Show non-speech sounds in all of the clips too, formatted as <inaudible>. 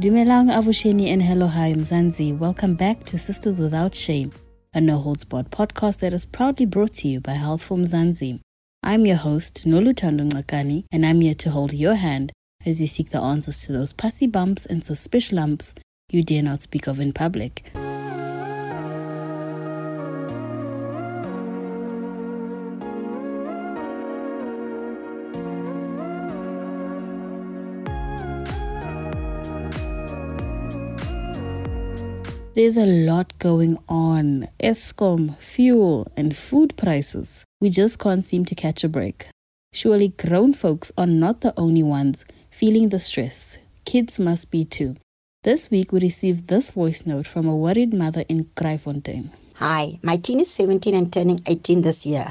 Dumelang Avuxeni and hello hi Mzansi. Welcome back to Sisters Without Shame, a no holds barred podcast that is proudly brought to you by Health for Mzansi. I'm your host, Noluthando Ngakani, and I'm here to hold your hand as you seek the answers to those pussy bumps and suspicious lumps you dare not speak of in public. There's a lot going on. Eskom, fuel, and food prices. We just can't seem to catch a break. Surely grown folks are not the only ones feeling the stress. Kids must be too. This week we received this voice note from a worried mother in Kraaifontein. Hi, my teen is 17 and turning 18 this year.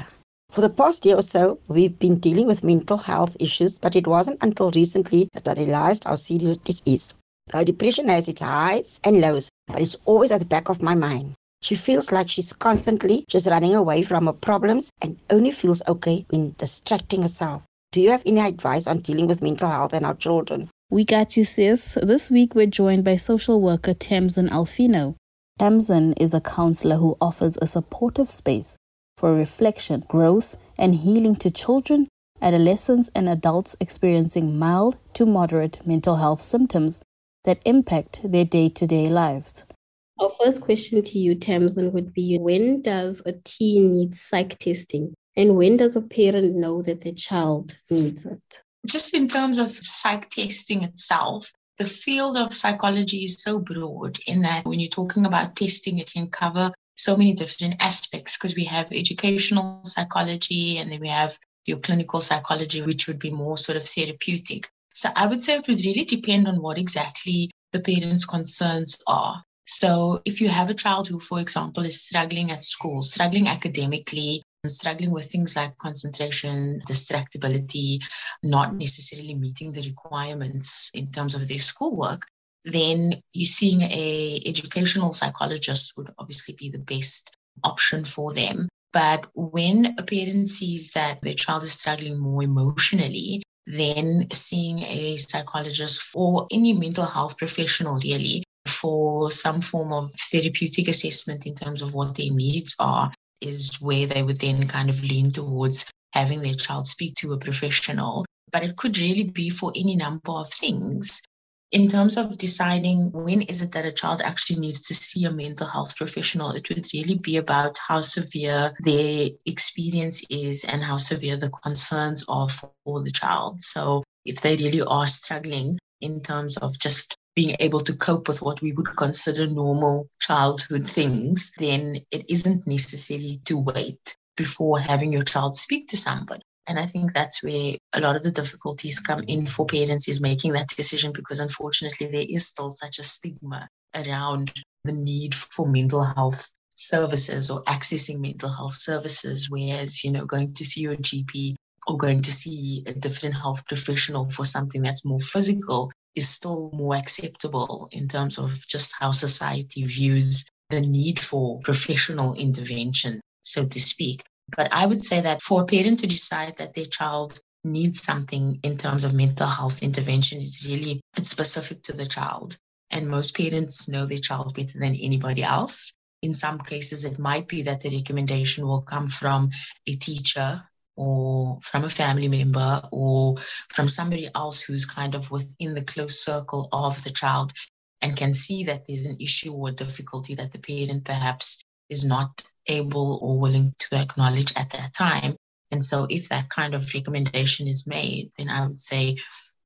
For the past year or so, we've been dealing with mental health issues, but it wasn't until recently that I realized how serious it is. Her depression has its highs and lows, but it's always at the back of my mind. She feels like she's constantly just running away from her problems and only feels okay when distracting herself. Do you have any advice on dealing with mental health in our children? We got you, sis. This week we're joined by social worker Tamsin Alfino. Tamsin is a counselor who offers a supportive space for reflection, growth, and healing to children, adolescents, and adults experiencing mild to moderate mental health symptoms that impact their day to day lives. Our first question to you, Tamsin, would be when does a teen need psych testing? And when does a parent know that their child needs it? Just in terms of psych testing itself, the field of psychology is so broad in that when you're talking about testing, it can cover so many different aspects because we have educational psychology and then we have your clinical psychology, which would be more sort of therapeutic. So I would say it would really depend on what exactly the parents' concerns are. So if you have a child who, for example, is struggling at school, struggling academically, and struggling with things like concentration, distractibility, not necessarily meeting the requirements in terms of their schoolwork, then you seeing a educational psychologist would obviously be the best option for them. But when a parent sees that their child is struggling more emotionally, then seeing a psychologist or any mental health professional really for some form of therapeutic assessment in terms of what their needs are is where they would then kind of lean towards having their child speak to a professional. But it could really be for any number of things in terms of deciding when is it that a child actually needs to see a mental health professional, it would really be about how severe their experience is and how severe the concerns are for the child. So if they really are struggling in terms of just being able to cope with what we would consider normal childhood things, then it isn't necessarily to wait before having your child speak to somebody. And I think that's where a lot of the difficulties come in for parents is making that decision because unfortunately there is still such a stigma around the need for mental health services or accessing mental health services. Whereas, you know, going to see your GP or going to see a different health professional for something that's more physical is still more acceptable in terms of just how society views the need for professional intervention, so to speak. But I would say that for a parent to decide that their child needs something in terms of mental health intervention is really it's specific to the child. And most parents know their child better than anybody else. In some cases, it might be that the recommendation will come from a teacher or from a family member or from somebody else who's kind of within the close circle of the child and can see that there's an issue or difficulty that the parent perhaps is not able or willing to acknowledge at that time. And so, if that kind of recommendation is made, then I would say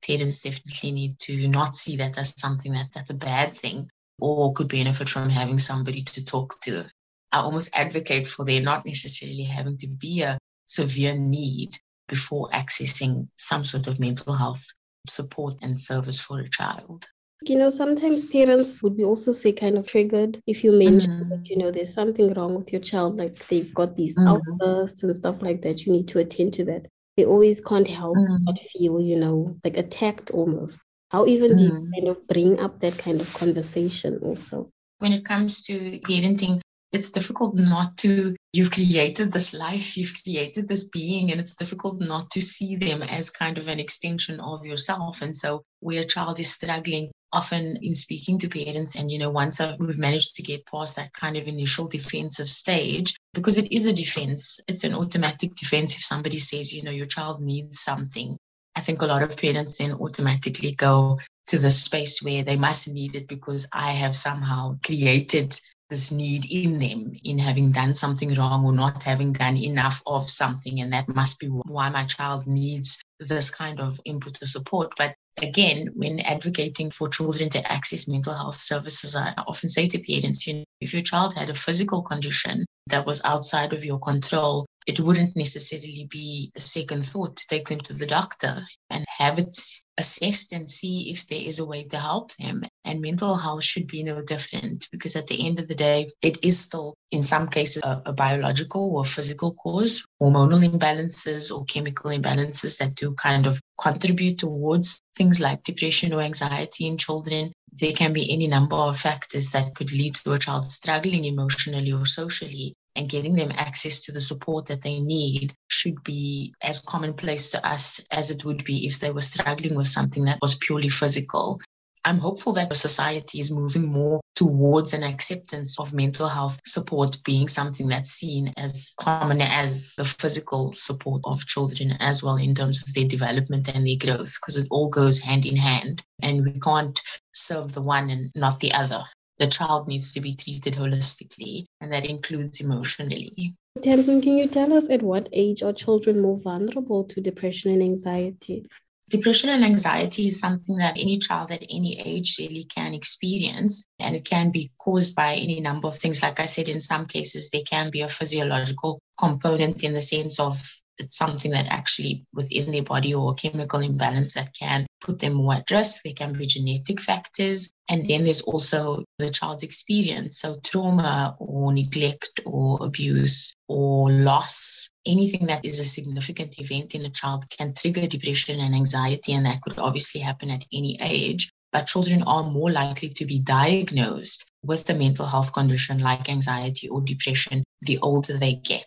parents definitely need to not see that as something that that's a bad thing or could benefit from having somebody to talk to. I almost advocate for there not necessarily having to be a severe need before accessing some sort of mental health support and service for a child. You know, sometimes parents would be also say kind of triggered if you mention mm. that, you know, there's something wrong with your child, like they've got these mm. outbursts and stuff like that. You need to attend to that. They always can't help mm. but feel, you know, like attacked almost. How even do you mm. kind of bring up that kind of conversation also? When it comes to parenting, it's difficult not to you've created this life you've created this being and it's difficult not to see them as kind of an extension of yourself and so where a child is struggling often in speaking to parents and you know once we've managed to get past that kind of initial defensive stage because it is a defense it's an automatic defense. If somebody says you know your child needs something i think a lot of parents then automatically go to the space where they must need it because i have somehow created this need in them in having done something wrong or not having done enough of something. And that must be why my child needs this kind of input or support. But again, when advocating for children to access mental health services, I often say to parents, you know, if your child had a physical condition that was outside of your control, it wouldn't necessarily be a second thought to take them to the doctor and have it assessed and see if there is a way to help them. And mental health should be no different because at the end of the day, it is still, in some cases, a, a biological or physical cause, hormonal imbalances or chemical imbalances that do kind of contribute towards things like depression or anxiety in children. There can be any number of factors that could lead to a child struggling emotionally or socially and getting them access to the support that they need should be as commonplace to us as it would be if they were struggling with something that was purely physical. I'm hopeful that society is moving more towards an acceptance of mental health support being something that's seen as common as the physical support of children as well in terms of their development and their growth, because it all goes hand in hand and we can't serve the one and not the other the child needs to be treated holistically, and that includes emotionally. Tamsin, can you tell us at what age are children more vulnerable to depression and anxiety? Depression and anxiety is something that any child at any age really can experience, and it can be caused by any number of things. Like I said, in some cases, there can be a physiological component in the sense of it's something that actually within their body or a chemical imbalance that can put them more at risk. There can be genetic factors. And then there's also the child's experience. So trauma or neglect or abuse or loss, anything that is a significant event in a child can trigger depression and anxiety. And that could obviously happen at any age. But children are more likely to be diagnosed with a mental health condition like anxiety or depression the older they get.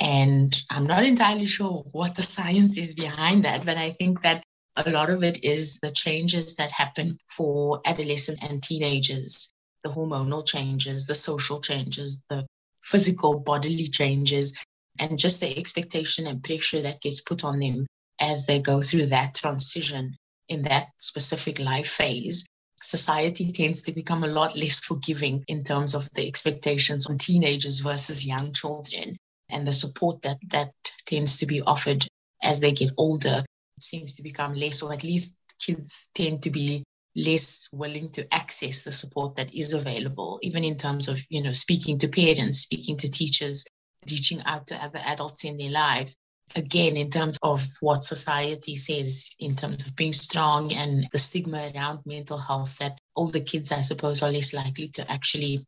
And I'm not entirely sure what the <laughs> science is behind that, but I think that a lot of it is the changes that happen for adolescent and teenagers the hormonal changes, the social changes, the physical bodily changes, and just the expectation and pressure that gets put on them as they go through that transition in that specific life phase. Society tends to become a lot less forgiving in terms of the expectations on teenagers versus young children and the support that that tends to be offered as they get older seems to become less or at least kids tend to be less willing to access the support that is available even in terms of you know speaking to parents speaking to teachers reaching out to other adults in their lives again in terms of what society says in terms of being strong and the stigma around mental health that older kids i suppose are less likely to actually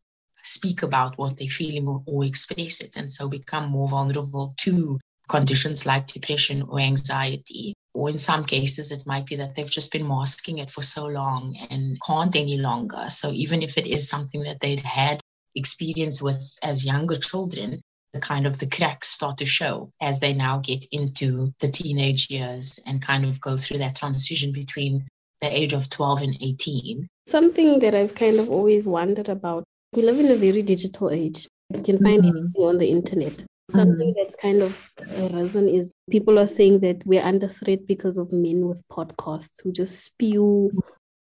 speak about what they're feeling or, or express it, and so become more vulnerable to conditions like depression or anxiety. Or in some cases, it might be that they've just been masking it for so long and can't any longer. So even if it is something that they'd had experience with as younger children, the kind of the cracks start to show as they now get into the teenage years and kind of go through that transition between the age of 12 and 18. Something that I've kind of always wondered about we live in a very digital age. You can find mm-hmm. anything on the internet. Something mm-hmm. that's kind of arisen is people are saying that we're under threat because of men with podcasts who just spew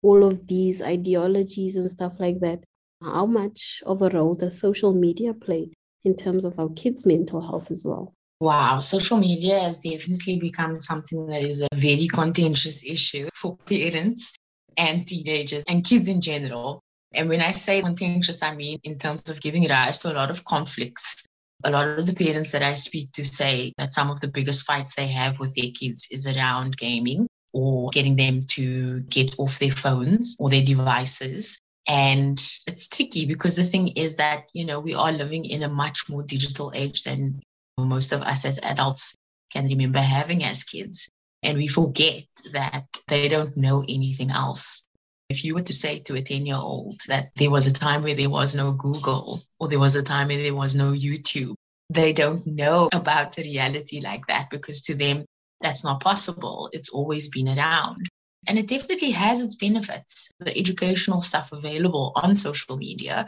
all of these ideologies and stuff like that. How much of a role does social media play in terms of our kids' mental health as well? Wow, social media has definitely become something that is a very contentious issue for <laughs> parents and teenagers and kids in general. And when I say contentious, I mean in terms of giving rise to a lot of conflicts. A lot of the parents that I speak to say that some of the biggest fights they have with their kids is around gaming or getting them to get off their phones or their devices. And it's tricky because the thing is that, you know, we are living in a much more digital age than most of us as adults can remember having as kids. And we forget that they don't know anything else. If you were to say to a 10 year old that there was a time where there was no Google or there was a time where there was no YouTube, they don't know about a reality like that because to them, that's not possible. It's always been around. And it definitely has its benefits. The educational stuff available on social media,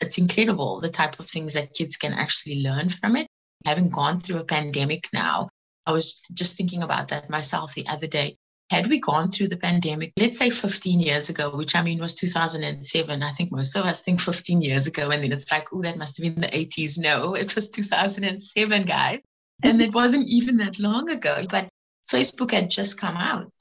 it's incredible the type of things that kids can actually learn from it. Having gone through a pandemic now, I was just thinking about that myself the other day. Had we gone through the pandemic, let's say 15 years ago, which I mean was 2007, I think most of us think 15 years ago, and then it's like, oh, that must have been the 80s. No, it was 2007, guys. And it wasn't even that long ago. But Facebook had just come out.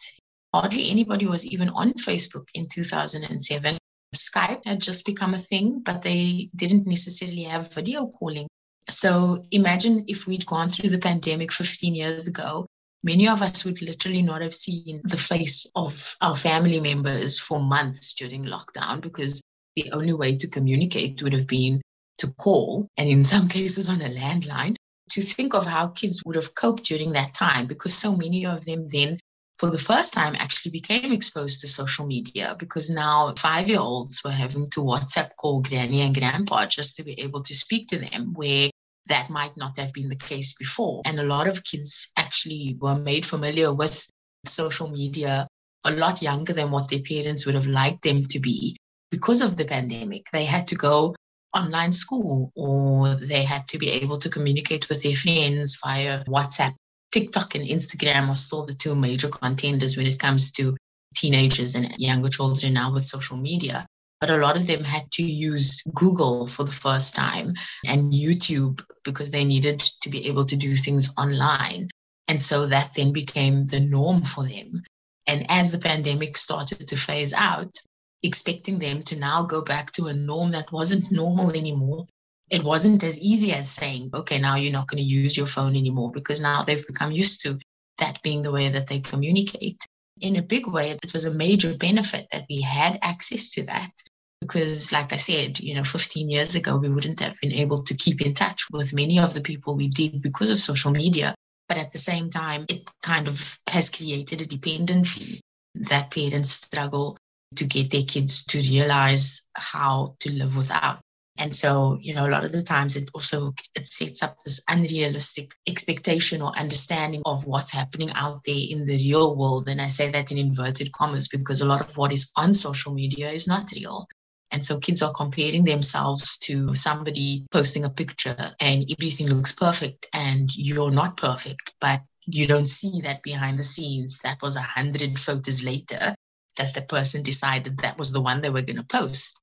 Hardly anybody was even on Facebook in 2007. Skype had just become a thing, but they didn't necessarily have video calling. So imagine if we'd gone through the pandemic 15 years ago, many of us would literally not have seen the face of our family members for months during lockdown because the only way to communicate would have been to call, and in <laughs> some cases on a landline, to think of how kids would have coped during that time because so many of them then for the first time actually became exposed to social media because now five year olds were having to WhatsApp call granny and grandpa just to be able to speak to them, where that might not have been the case before. And a lot of kids actually were made familiar with social media a lot younger than what their parents would have liked them to be because of the pandemic. They had to go online school or they had to be able to communicate with their friends via WhatsApp. TikTok and Instagram are still the two major contenders when it comes to teenagers and younger children now with social media. But a lot of them had to use Google for the first time and YouTube because they needed to be able to do things online. And so that then became the norm for them. And as the pandemic started to phase out, expecting them to now go back to a norm that wasn't normal anymore. It wasn't as easy as saying, okay, now you're not going to use your phone anymore because now they've become used to that being the way that they communicate. In a big way, it was a major benefit that we had access to that because, like I said, you know, 15 years ago, we wouldn't have been able to keep in touch with many of the people we did because of social media. But at the same time, it kind of has created a dependency that parents struggle to get their kids to realize how to live without. And so, you know, a lot of the times it also it sets up this unrealistic expectation or understanding of what's happening out there in the real world. And I say that in inverted commas because a lot of what is on social media is not real. And so kids are comparing themselves to somebody posting a picture and everything looks perfect and you're not perfect, but you don't see that behind the scenes. That was a hundred photos later that the person decided that was the one they were going to post.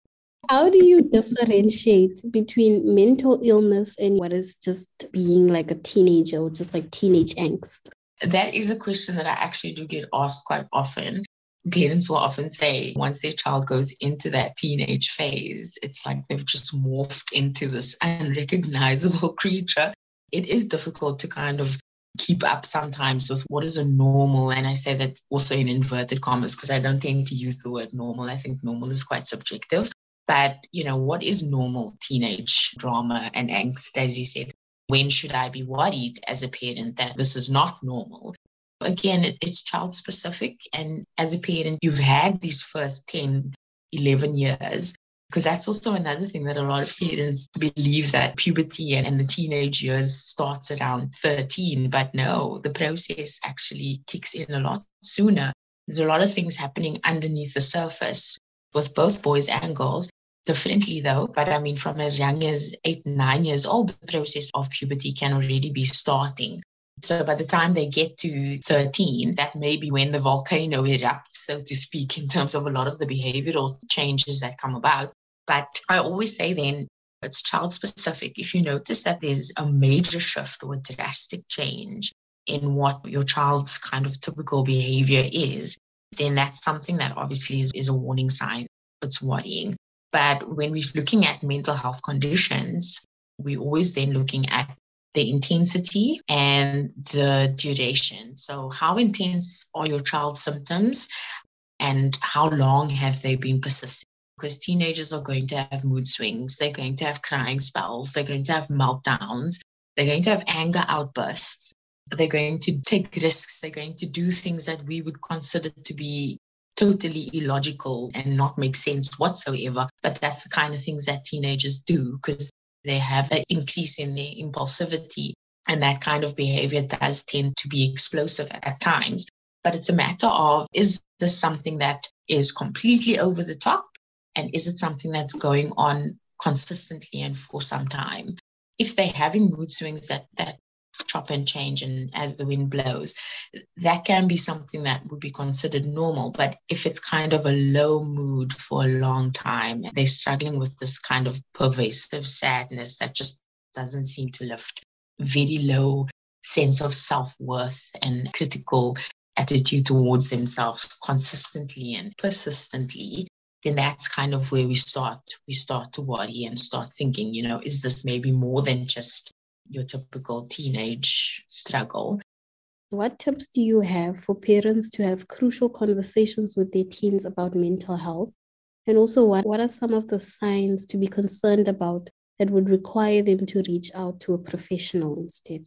How do you differentiate between mental illness and what is just being like a teenager or just like teenage angst? That is a question that I actually do get asked quite often. Parents will often say once their child goes into that teenage phase, it's like they've just morphed into this unrecognizable <laughs> creature. It is difficult to kind of keep up sometimes with what is a normal. And I say that also in inverted commas because I don't tend to use the word normal. I think normal is quite subjective. But, you know, what is normal teenage drama and angst, as you said? When should I be worried as a parent that this is not normal? Again, it's child specific. And as a parent, you've had these first 10, 11 years because that's also another thing that a lot of parents believe that puberty and, and the teenage years starts around 13 but no the process actually kicks in a lot sooner there's a lot of things happening underneath the surface with both boys and girls differently though but i mean from as young as eight nine years old the process of puberty can already be starting so by the time they get to 13, that may be when the volcano erupts, so to speak, in terms of a lot of the behavioral changes that come about. But I always say then it's child specific. If you notice that there's a major shift or a drastic change in what your child's kind of typical behavior is, then that's something that obviously is, is a warning sign. It's worrying. But when we're looking at mental health conditions, we're always then looking at the intensity and the duration. So, how intense are your child's symptoms and how long have they been persisting? because teenagers are going to have mood swings. They're going to have crying spells. They're going to have meltdowns. They're going to have anger outbursts. They're going to take risks. They're going to do things that we would consider to be totally illogical and not make sense whatsoever. But that's the kind of things that teenagers do because they have an increase in their impulsivity. And that kind of behavior does tend to be explosive at times. But it's a matter of is this something that is completely over the top? And is it something that's going on consistently and for some time? If they're having mood swings that, that chop and change and as the wind blows, that can be something that would be considered normal. But if it's kind of a low mood for a long time, they're struggling with this kind of pervasive sadness that just doesn't seem to lift, very low sense of self worth and critical attitude towards themselves consistently and persistently then that's kind of where we start we start to worry and start thinking you know is this maybe more than just your typical teenage struggle what tips do you have for parents to have crucial conversations with their teens about mental health and also what, what are some of the signs to be concerned about that would require them to reach out to a professional instead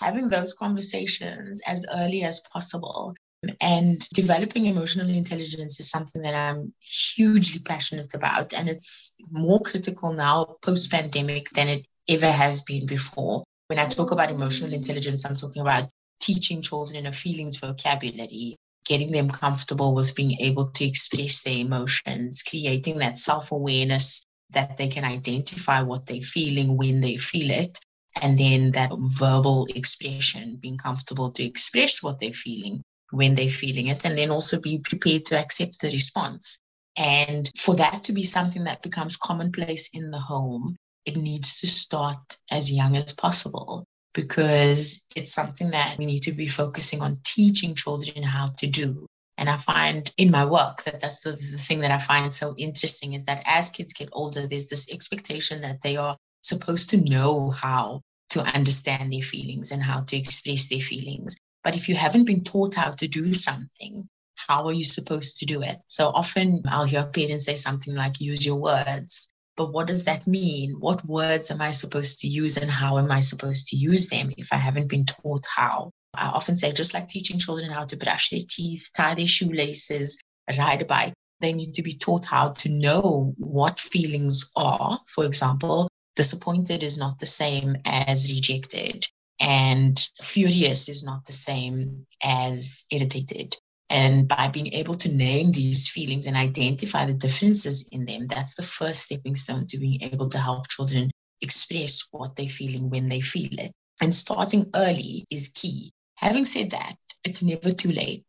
having those conversations as early as possible and developing emotional intelligence is something that I'm hugely passionate about. And it's more critical now post pandemic than it ever has been before. When I talk about emotional intelligence, I'm talking about teaching children a feelings vocabulary, getting them comfortable with being able to express their emotions, creating that self awareness that they can identify what they're feeling when they feel it. And then that verbal expression, being comfortable to express what they're feeling when they're feeling it, and then also be prepared to accept the response. And for that to be something that becomes commonplace in the home, it needs to start as young as possible because it's something that we need to be focusing on teaching children how to do. And I find in my work that that's the, the thing that I find so interesting is that as kids get older, there's this expectation that they are supposed to know how to understand their feelings and how to express their feelings. But if you haven't been taught how to do something, how are you supposed to do it? So often I'll hear parents say something like, use your words. But what does that mean? What words am I supposed to use and how am I supposed to use them if I haven't been taught how? I often say, just like teaching children how to brush their teeth, tie their shoelaces, ride a bike, they need to be taught how to know what feelings are. For example, disappointed is not the same as rejected. And furious is not the same as irritated. And by being able to name these feelings and identify the differences in them, that's the first stepping stone to being able to help children express what they're feeling when they feel it. And starting early is key. Having said that, it's never too late.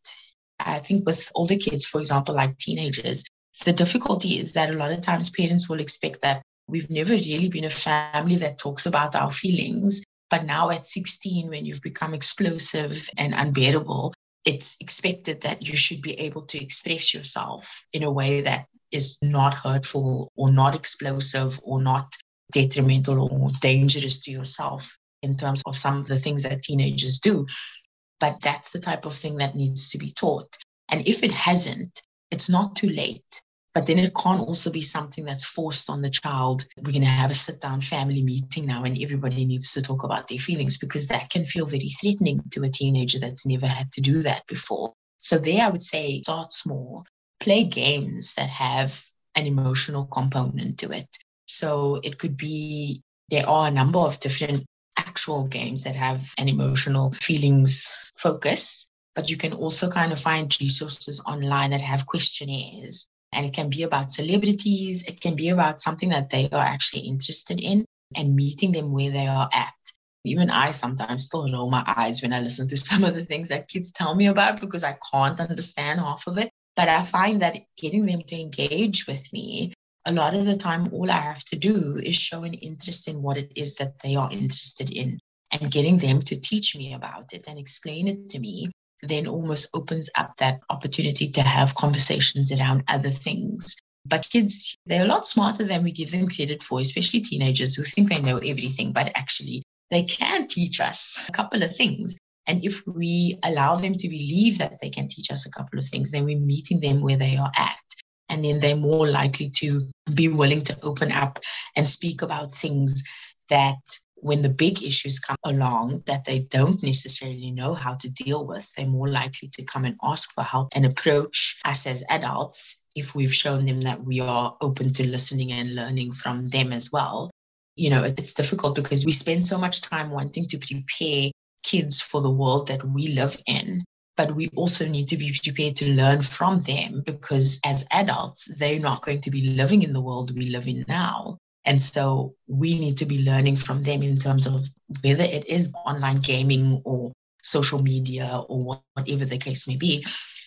I think with older kids, for example, like teenagers, the difficulty is that a lot of times parents will expect that we've never really been a family that talks about our feelings. But now at 16, when you've become explosive and unbearable, it's expected that you should be able to express yourself in a way that is not hurtful or not explosive or not detrimental or dangerous to yourself in terms of some of the things that teenagers do. But that's the type of thing that needs to be taught. And if it hasn't, it's not too late. But then it can't also be something that's forced on the child. We're going to have a sit down family meeting now and everybody needs to talk about their feelings because that can feel very threatening to a teenager that's never had to do that before. So, there I would say start small, play games that have an emotional component to it. So, it could be there are a number of different actual games that have an emotional feelings focus but you can also kind of find resources online that have questionnaires and it can be about celebrities, it can be about something that they are actually interested in and meeting them where they are at. Even I sometimes still roll my eyes when I listen to <laughs> some of the things that kids tell me about because I can't understand half of it. But I find that getting them to engage with me, a lot of the time, all I have to do is show an interest in what it is that they are interested in and getting them to teach me about it and explain it to me then almost opens up that opportunity to have conversations around other things. But kids, they're a lot smarter than we give them credit for, especially teenagers who think they know everything, but actually they can teach us a couple of things. And if we allow them to believe that they can teach us a couple of things, then we're meeting them where they are at. And then they're more likely to be willing to open up and speak about things that when the big issues come along that they don't necessarily know how to deal with, they're more likely to come and ask for help and approach us as adults if we've shown them that we are open to listening and learning from them as well. You know, it's difficult because we spend so much time wanting to prepare kids for the world that we live in. but we also need to be prepared to learn from them because as adults, they're not going to be living in the world we live in now. And so we need to be learning from them in terms of whether it is online gaming or social media or whatever the case may be.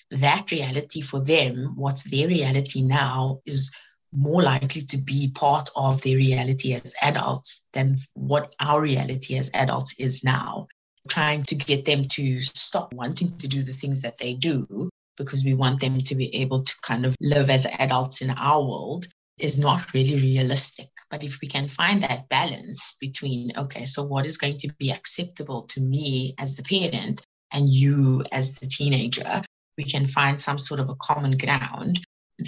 That reality for them, what's their reality now, is more likely to be part of their reality as adults than what our reality as adults is now trying to get them to stop wanting to do the things that they do because we want them to be able to kind of live as adults in our world is not really realistic. But if we can find that balance between, okay, so what is going to be acceptable to me as the parent and you as the teenager, we can find some sort of a common ground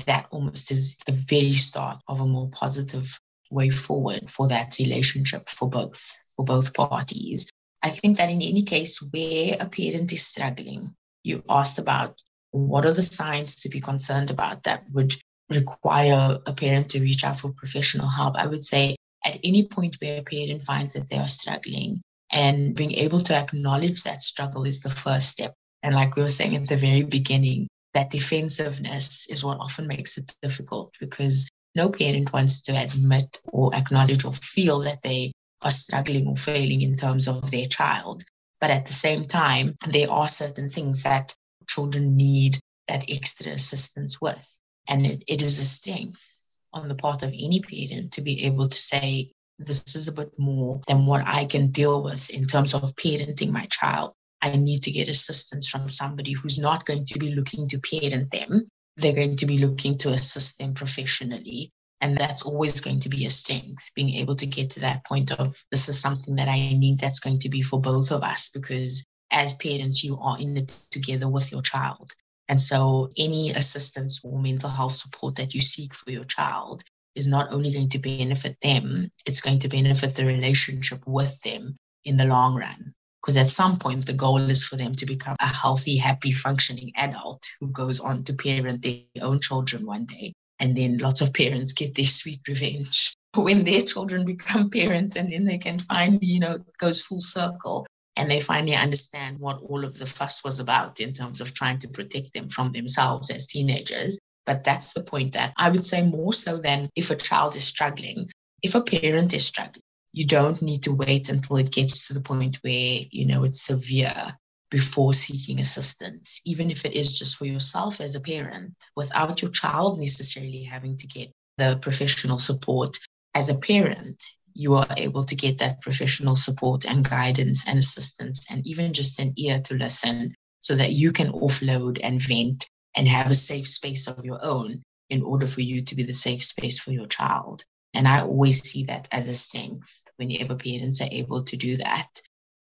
that almost is the very start of a more positive way forward for that relationship for both for both parties I think that in any case where a parent is struggling, you asked about what are the signs to be concerned about that would require a parent to reach out for professional help. I would say at any point where a parent finds that they are struggling and being able to acknowledge that struggle is the first step. And like we were saying at the very beginning, that defensiveness is what often makes it difficult because no parent wants to admit or acknowledge or feel that they are struggling or failing in terms of their child. But at the same time, there are certain things that children need that extra assistance with. And it, it is a strength on the part of any parent to be able to say, this is a bit more than what I can deal with in terms of parenting my child. I need to get assistance from somebody who's not going to be looking to parent them. They're going to be looking to assist them professionally and that's always going to be a strength, being able to get to that point of this is something that I need that's going to be for both of us because as parents, you are in it together with your child. And so any assistance or mental health support that you seek for your child is not only going to benefit them, it's going to benefit the relationship with them in the long run. Because at some point, the goal is for them to become a healthy, happy, functioning adult who goes on to parent their own children one day. And then lots of parents get their sweet <laughs> revenge when their children become parents and then they can finally, you know, it goes full circle and they finally understand what all of the fuss was about in terms of trying to protect them from themselves as teenagers. But that's the point that I would say more so than if a child is struggling. If a parent is struggling, you don't need to wait until it gets to the point where, you know, it's severe before seeking assistance, even if it is just for yourself as a parent, without your child necessarily having to get the professional support. As a parent, you are able to get that professional support and guidance and assistance, and even just an ear to listen so that you can offload and vent and have a safe space of your own in order for you to be the safe space for your child. And I always see that as a strength whenever parents are able to do that.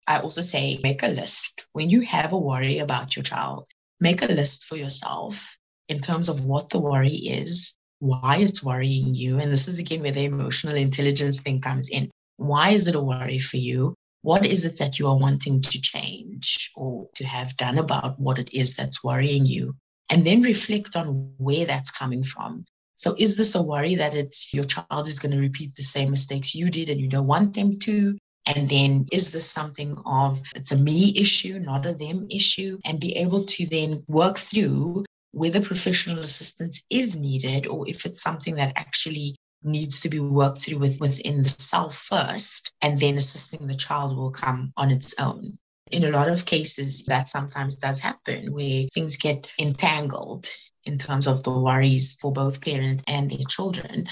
I also say make a list. When you have a worry about your child, make a list for yourself in terms of what the worry is, why it's worrying you. And this is again where the emotional intelligence thing comes in. Why is it a worry for you? What is it that you are wanting to change or to have done about what it is that's worrying you? And then reflect on where that's coming from. So, is this a worry that it's your child is going to repeat the same mistakes you did and you don't want them to? And then is this something of it's a me issue, not a them issue? And be able to then work through whether professional assistance is needed or if it's something that actually needs to be worked through with, within the self first, and then assisting the child will come on its own. In a lot of cases, that sometimes does happen where things get entangled in terms of the worries for both parents and their children.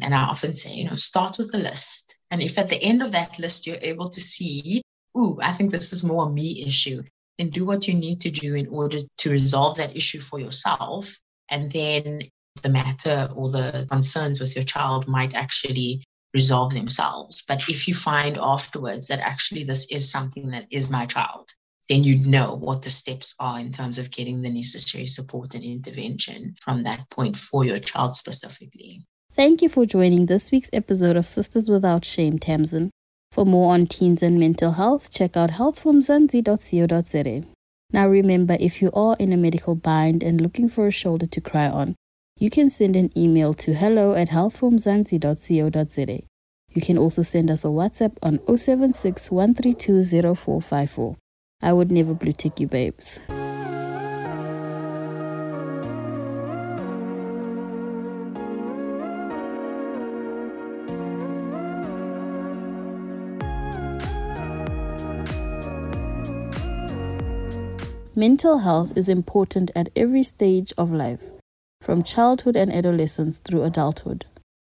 And I often say, you know, start with a list. And if at the end of that list you're able to see, ooh, I think this is more a me issue, then do what you need to do in order to resolve that issue for yourself. And then the matter or the concerns with your child might actually resolve themselves. But if you find afterwards that actually this is something that is my child, then you'd know what the steps are in terms of getting the necessary support and intervention from that point for your child specifically. Thank you for joining this week's episode of Sisters Without Shame, Tamsin. For more on teens and mental health, check out healthformzansi.co.za. Now remember, if you are in a medical bind and looking for a shoulder to cry on, you can send an email to hello at healthformzansi.co.za. You can also send us a WhatsApp on 076 132 0454. I would never blue tick you, babes. Mental health is important at every stage of life, from childhood and adolescence through adulthood.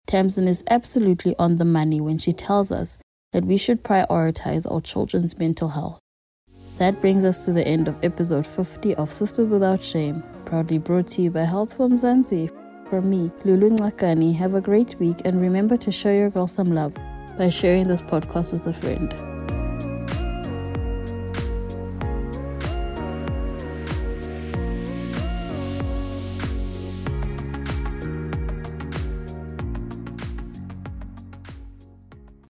Tamsin is absolutely on the money when she tells us that we should prioritize our children's mental health. That brings us to the end of episode 50 of Sisters Without Shame, proudly brought to you by Health for Mzansi. From me, Lulu Ngakani, have a great week and remember to show your girl some love by sharing this podcast with a friend.